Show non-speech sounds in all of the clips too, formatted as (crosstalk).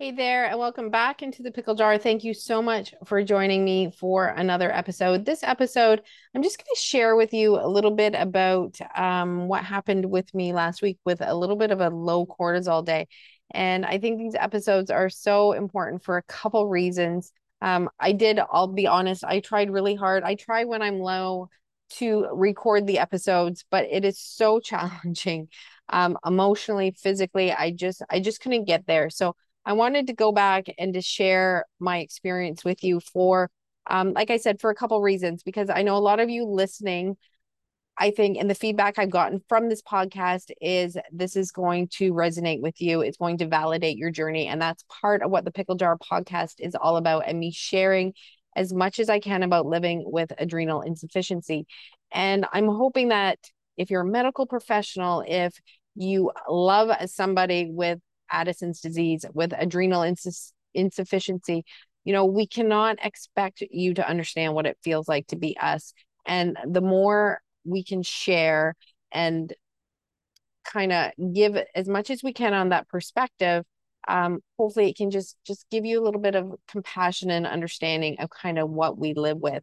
Hey there, and welcome back into the pickle jar. Thank you so much for joining me for another episode. This episode, I'm just going to share with you a little bit about um, what happened with me last week with a little bit of a low cortisol day. And I think these episodes are so important for a couple reasons. Um, I did, I'll be honest, I tried really hard. I try when I'm low to record the episodes, but it is so (laughs) challenging um, emotionally, physically. I just, I just couldn't get there. So I wanted to go back and to share my experience with you for, um, like I said, for a couple reasons, because I know a lot of you listening, I think, and the feedback I've gotten from this podcast is this is going to resonate with you. It's going to validate your journey. And that's part of what the Pickle Jar podcast is all about, and me sharing as much as I can about living with adrenal insufficiency. And I'm hoping that if you're a medical professional, if you love somebody with Addison's disease, with adrenal ins- insufficiency, you know, we cannot expect you to understand what it feels like to be us. And the more we can share and kind of give as much as we can on that perspective, um, hopefully it can just just give you a little bit of compassion and understanding of kind of what we live with.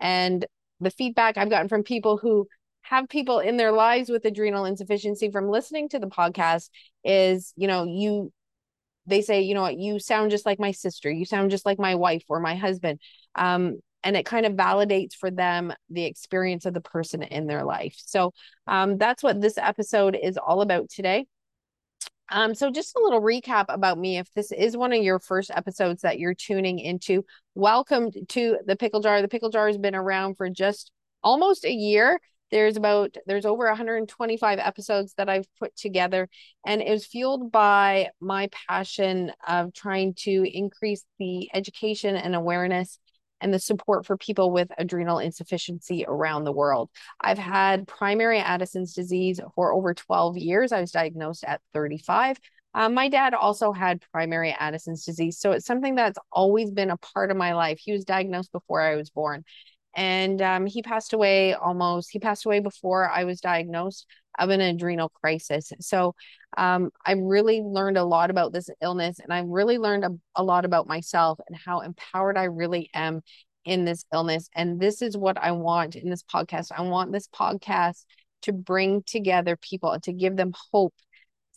And the feedback I've gotten from people who have people in their lives with adrenal insufficiency from listening to the podcast is, you know, you they say, you know what, you sound just like my sister, you sound just like my wife or my husband. Um, and it kind of validates for them the experience of the person in their life. So um, that's what this episode is all about today. Um, so just a little recap about me. If this is one of your first episodes that you're tuning into, welcome to the Pickle Jar. The Pickle Jar has been around for just almost a year there's about there's over 125 episodes that I've put together and it was fueled by my passion of trying to increase the education and awareness and the support for people with adrenal insufficiency around the world. I've had primary Addison's disease for over 12 years. I was diagnosed at 35. Um, my dad also had primary Addison's disease. So it's something that's always been a part of my life. He was diagnosed before I was born and um, he passed away almost he passed away before i was diagnosed of an adrenal crisis. So um, i really learned a lot about this illness and i really learned a, a lot about myself and how empowered i really am in this illness. And this is what i want in this podcast. I want this podcast to bring together people and to give them hope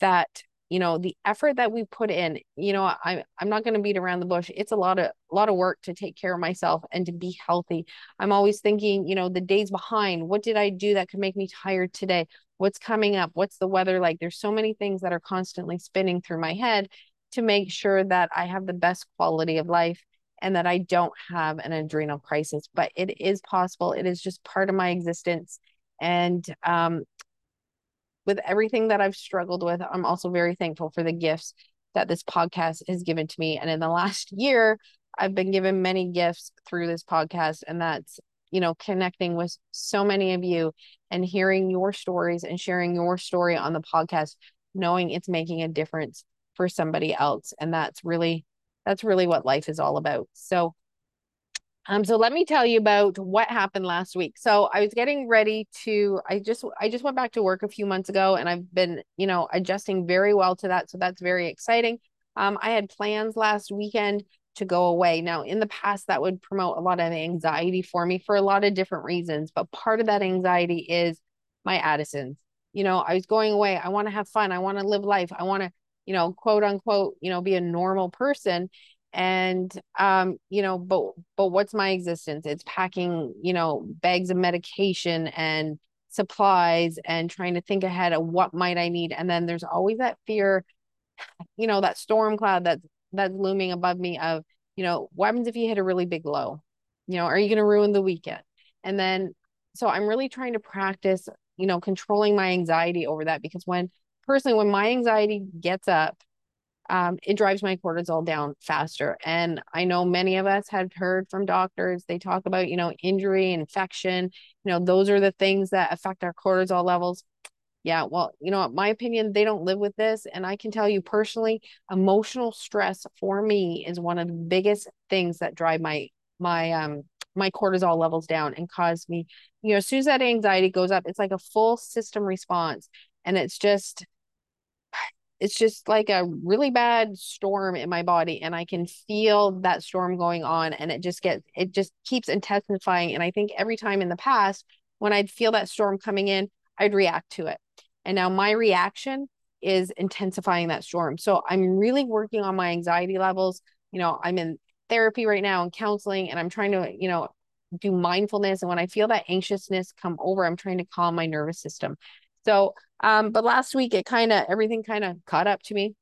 that you know the effort that we put in you know i'm i'm not going to beat around the bush. It's a lot of a lot of work to take care of myself and to be healthy. I'm always thinking you know the days behind what did i do that could make me tired today? What's coming up? What's the weather like? There's so many things that are constantly spinning through my head to make sure that i have the best quality of life and that i don't have an adrenal crisis but it is possible. It is just part of my existence. And um, with everything that I've struggled with, I'm also very thankful for the gifts that this podcast has given to me. And in the (laughs) last year, I've been given many gifts through this podcast, and that's you know connecting with so many of you and hearing your stories and sharing your story on the podcast knowing it's making a difference for somebody else and that's really that's really what life is all about so um, so let me tell you about what happened last week. So I was getting ready to I just I just went back to work a few months ago and I've been, you know, adjusting very well to that. So that's very exciting. Um, I had plans last weekend to go away. Now, in the past, that would promote a lot of anxiety for me for a lot of different reasons. But part of that anxiety is my Addison's. You know, I was going away. I want to have fun. I want to live life. I want to, you know, quote unquote, you know, be a normal person and um you know but but what's my existence? It's packing you know bags of medication and supplies and trying to think ahead of what might i need. And then there's always that fear you know that storm cloud that's that's looming above me of you know what happens if you hit a really big low? You know are you going to ruin the weekend? And then so i'm really trying to practice you know controlling my anxiety over that because when personally when my anxiety gets up um, it drives my cortisol down faster. And I know many of us have heard from doctors, they talk about, you know, injury, infection, you know, those are the things that affect our cortisol levels. Yeah, well, you know, my opinion, they don't live with this. And I can tell you personally, emotional stress for me is one of the biggest things that drive my my um my cortisol levels down and cause me, you know, as soon as that anxiety goes up, it's like a full system response. And it's just it's just like a really bad storm in my body and I can feel that storm going on and it just gets it just keeps intensifying and I think every time in the past when I'd feel that storm coming in I'd react to it. And now my reaction is intensifying that storm. So I'm really working on my anxiety levels. You know, I'm in therapy right now and counseling and I'm trying to, you know, do mindfulness and when I feel that anxiousness come over, I'm trying to calm my nervous system. So, um, but last week it kind of everything kind of caught up to me.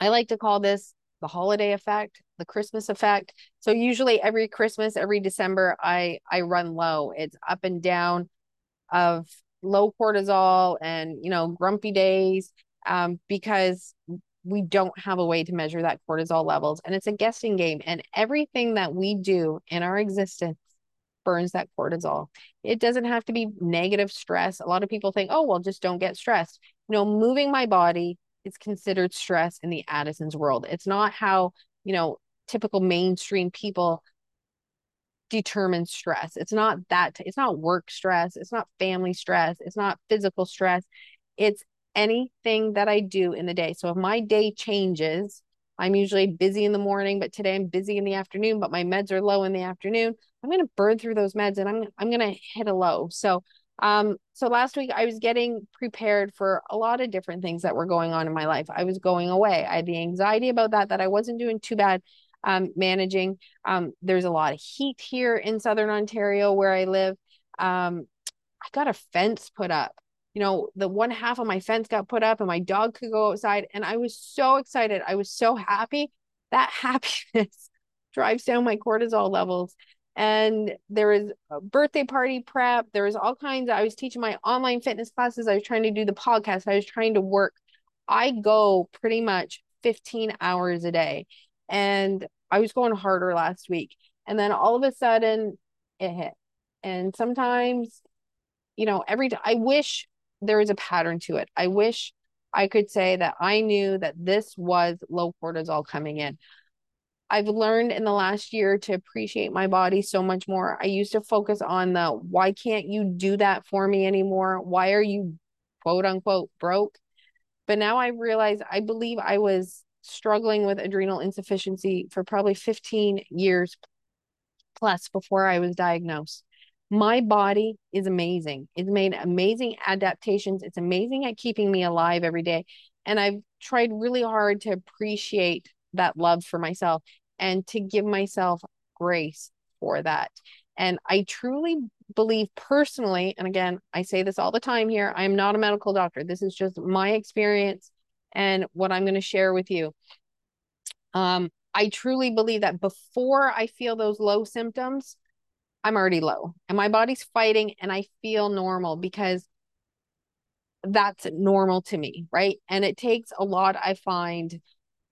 I like to call this the holiday effect, the Christmas effect. So usually every Christmas, every December, I I run low. It's up and down of low cortisol and you know grumpy days um, because we don't have a way to measure that cortisol levels and it's a guessing game and everything that we do in our existence burns that cortisol. It doesn't have to be negative stress. A lot of people think, oh, well, just don't get stressed. You know, moving my body is considered stress in the Addison's world. It's not how, you know, typical mainstream people determine stress. It's not that, it's not work stress. It's not family stress. It's not physical stress. It's anything that I do in the day. So if my day changes, I'm usually busy in the morning, but today I'm busy in the afternoon, but my meds are low in the afternoon. I'm going to burn through those meds and I'm I'm going to hit a low. So um so last week I was getting prepared for a lot of different things that were going on in my life. I was going away. I had the anxiety about that that I wasn't doing too bad um managing. Um there's a lot of heat here in southern Ontario where I live. Um I got a fence put up you know, the one half of my fence got put up and my dog could go outside. And I was so excited. I was so happy. That (laughs) happiness drives down my cortisol levels. And there was a birthday party prep. There was all kinds. Of, I was teaching my online fitness classes. I was trying to do the podcast. I was trying to work. I go pretty much 15 hours a day. And I was going harder last week. And then all of a sudden it hit. And sometimes, you know, every day I wish there is a pattern to it. I wish I could say that I knew that this was low cortisol coming in. I've learned in the last year to appreciate my body so much more. I used to focus on the why can't you do that for me anymore? Why are you quote unquote broke? But now I realize I believe I was struggling with adrenal insufficiency for probably 15 years plus before I was diagnosed my body is amazing. It's made amazing adaptations. It's amazing at keeping me alive every day. And I've tried really hard to appreciate that love for myself and to give myself grace for that. And I truly believe personally, and again, I say this all the time here I am not a medical doctor. This is just my experience and what I'm going to share with you. Um, I truly believe that before I feel those low symptoms, I'm already low and my body's fighting and I feel normal because that's normal to me, right? And it takes a lot I find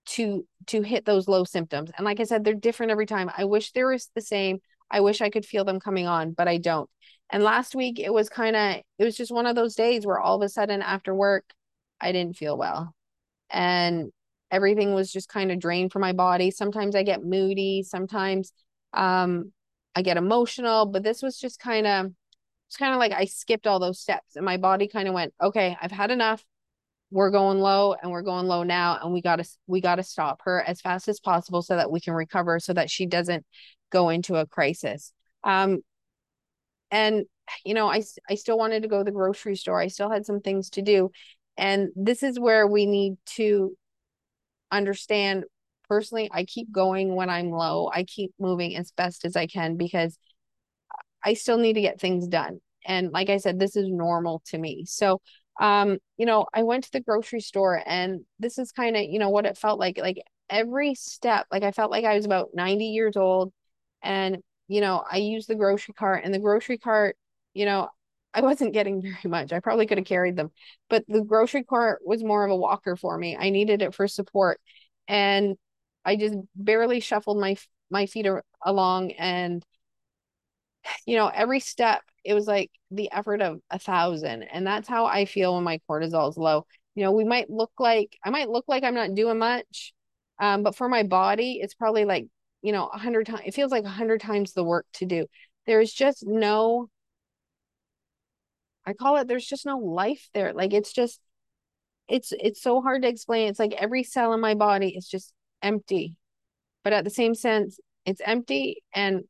to to hit those low symptoms. And like I said, they're different every time. I wish there was the same. I wish I could feel them coming on, but I don't. And last week it was kind of it was just one of those days where all of a sudden after work I didn't feel well. And everything was just kind of drained from my body. Sometimes I get moody, sometimes um I get emotional, but this was just kind of it's kind of like I skipped all those steps and my body kind of went, "Okay, I've had enough. We're going low and we're going low now and we got to we got to stop her as fast as possible so that we can recover so that she doesn't go into a crisis." Um and you know, I I still wanted to go to the grocery store. I still had some things to do. And this is where we need to understand personally, I keep going when I'm low. I keep moving as best as I can because I still need to get things done. And like I said, this is normal to me. So, um, you know, I went to the grocery store and this is kind of, you know, what it felt like. Like every step, like I felt like I was about 90 years old. And, you know, I used the grocery cart and the grocery cart, you know, I wasn't getting (laughs) very much. I probably could have carried them, but the grocery cart was more of a walker for me. I needed it for support. And I just barely shuffled my my feet along and you know every step it was like the effort of a thousand. And that's how I feel when my cortisol is low. You know we might look like I might look like I'm not doing much um but for my body it's probably like you know a hundred times it feels like a hundred times the work to do. There's just no I call it there's just no life there. Like it's just it's it's so hard to explain. It's like every cell in my body is just empty. But at the same sense, it's empty and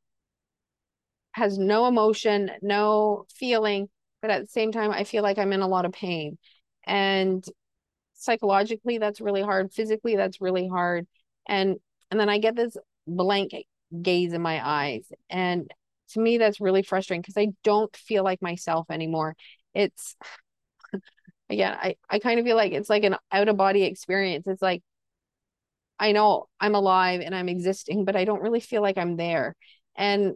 has no emotion, no feeling, but at the same time I feel like I'm in a lot of pain. And psychologically that's really hard, physically that's really hard. And and then I get this blank gaze in my eyes and to me that's really frustrating because I don't feel like myself anymore. It's (sighs) again, I, I kind of feel like it's like an out of body experience. It's like, I know I'm alive and I'm existing, but I don't really feel like I'm there. And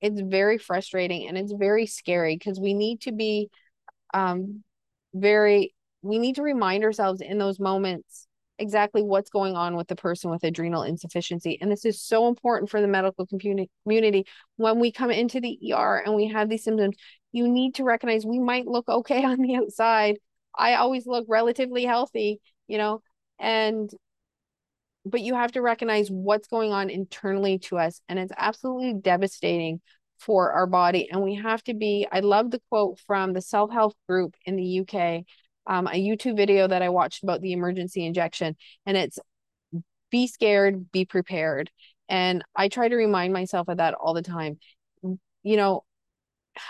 it's very frustrating and it's very scary because we need to be um, very, we need to remind ourselves in those moments exactly what's going on with the person with adrenal insufficiency. And this is so important for the medical community. When we come into the ER and we have these symptoms, you need to recognize we might look okay (laughs) on the outside, I always look relatively healthy, you know, and but you have to recognize what's going on internally to us and it's absolutely devastating for our body and we have to be i love the quote from the self-help group in the uk um, a youtube video that i watched about the emergency injection and it's be scared be prepared and i try to remind myself of that all the time. You know (sighs)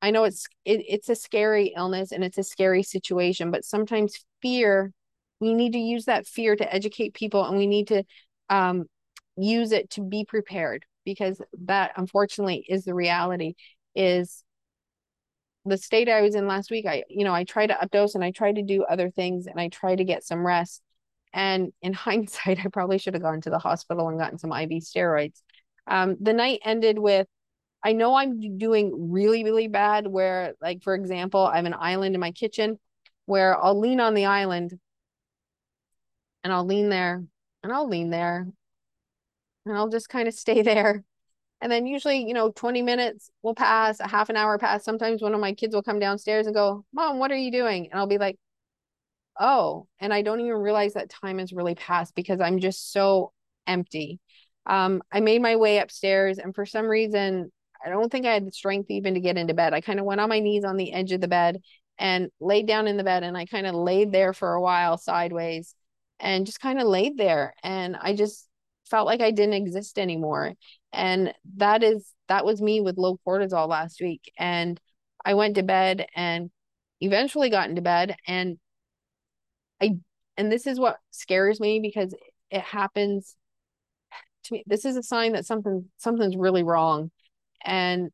I know it's it, it's a scary illness and it's a scary situation, but sometimes fear, we need to use that fear to educate people and we need to um, use it to be prepared because that unfortunately is the reality is the state I was in last week. I, you know, I tried to updose and I tried to do other things and I tried to get some rest. And in (laughs) hindsight, I probably should have gone to the hospital and gotten some IV steroids. Um, the night ended with I know I'm doing really, really bad where, like, for example, I have an island in my kitchen where I'll lean on the island and I'll lean there and I'll lean there and I'll just kind of stay (laughs) there. And then usually, you know, 20 minutes will pass, a half an hour pass. Sometimes one of my kids will come downstairs and go, Mom, what are you doing? And I'll be like, Oh, and I don't even realize that time has really passed because I'm just so empty. Um, I made my way upstairs, and for some reason, I don't think I had the strength even to get into bed. I kind of went on my knees on the edge of the bed and laid down in the bed and I kind of laid there for a while sideways and just kind of laid there and I just felt like I didn't exist anymore. And that is that was me with low cortisol last week and I went to bed and eventually got into bed and I and this is what scares me because it happens to me this is a sign that something something's really wrong and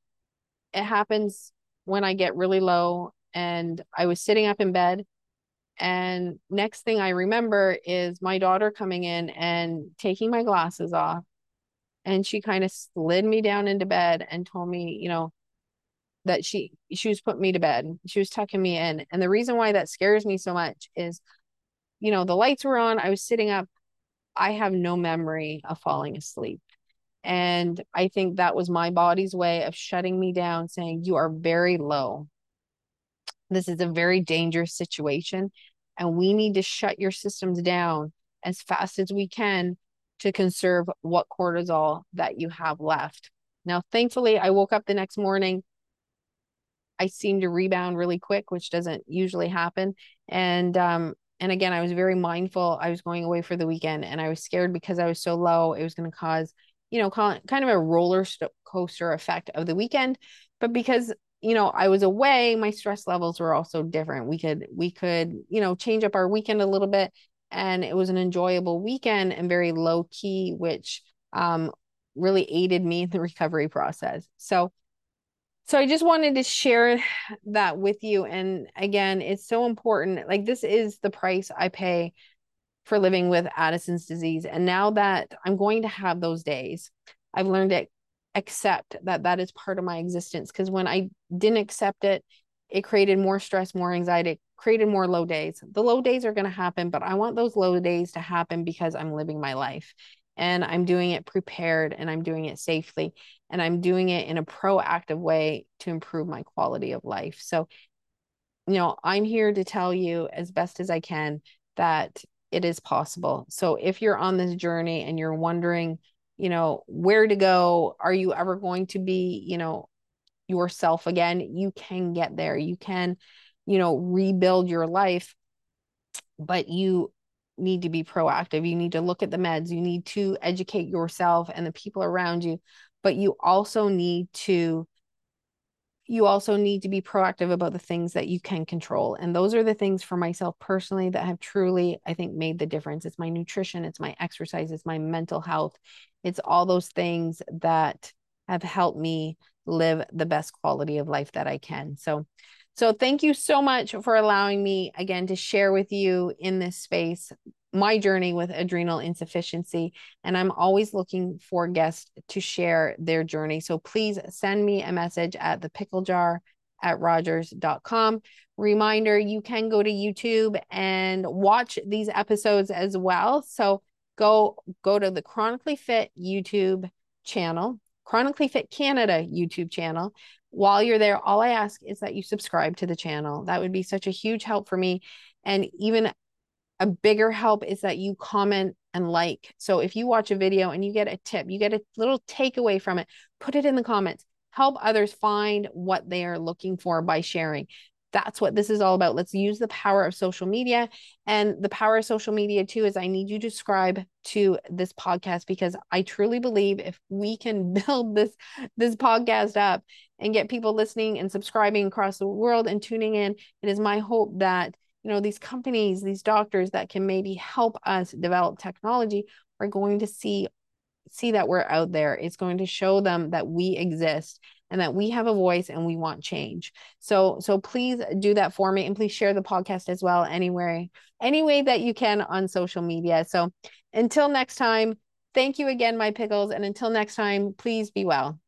it happens when I get really low and I was sitting up in bed and next thing I remember is my daughter coming in and taking my glasses off and she kind of slid me down into bed and told me, you know, that she she was putting me to bed. She was tucking me in. And the reason why that scares me so much is, you know, the lights were on, I was sitting up. I have no memory of falling asleep. And I think that was my body's way of shutting me down, saying, You are very low. This is a very dangerous situation. And we need to shut your systems down as fast as we can to conserve what cortisol that you have left. Now, thankfully, I woke up the next morning. I seemed to rebound really quick, which doesn't usually happen. And um, and again, I was very mindful. I was going away for the weekend and I was scared because I was so low, it was going to cause you know, kind of a roller coaster effect of the weekend. But because you know I was away, my stress levels were also different. We could we could you know change up our weekend a little bit, and it was an enjoyable weekend and very low key, which um, really aided me in the (laughs) recovery process. So so i just wanted to share that with you and again it's so important like this is the price i pay for living with Addison's disease. And now that I'm going to have those days, I've learned to accept that that is part of my existence. Because when I didn't accept it, it created more stress, more anxiety, created more low days. The low days are going to happen, but I want those low days to happen because I'm living my life and I'm doing it prepared and I'm doing it safely and I'm doing it in a proactive way to improve my quality of life. So, you know, I'm here to tell you as best as I can that it is possible. So if you're on this journey and you're wondering, you know, where to go, are you ever going to be, you know, yourself again? You can get there. You can, you know, rebuild your life. but you need to be proactive. You need to look at the meds. You need to educate yourself and the people around you, but you also need to you also need to be proactive about the things that you can control. And those are the things for myself personally that have truly, I think, made the difference. It's my nutrition, it's my exercise, it's my mental health. It's all those things that have helped me live the best quality of life that I can. So, so thank you so much for allowing me again to share with you in this space my journey with adrenal insufficiency. And I'm always looking for guests to share their journey. So please send me a message at the pickle jar at rogers.com. Reminder you can go to YouTube and watch these episodes as well. So go go to the Chronically Fit YouTube channel, Chronically Fit Canada YouTube channel. While you're there, all I ask is that you subscribe to the channel. That would be such a huge help for me. And even a bigger help is that you comment and like. So if you watch a video and you get a tip, you get a little takeaway from it, put it in the comments. Help others find what they are looking for by sharing. That's what this is all about. Let's use the power of social media. And the power of social media, too, is I need you to subscribe to this podcast because I truly believe if we can (laughs) build this, this podcast up and get people listening and subscribing across the world and tuning in, it is my hope that you know these companies these doctors that can maybe help us develop technology are going to see see that we're out there. It's going to show them that we exist and that we have a voice and we want change. So so please do that for me and please share the podcast as well anywhere any way that you can on social media. So until next time thank you again my pickles. And until next time please be well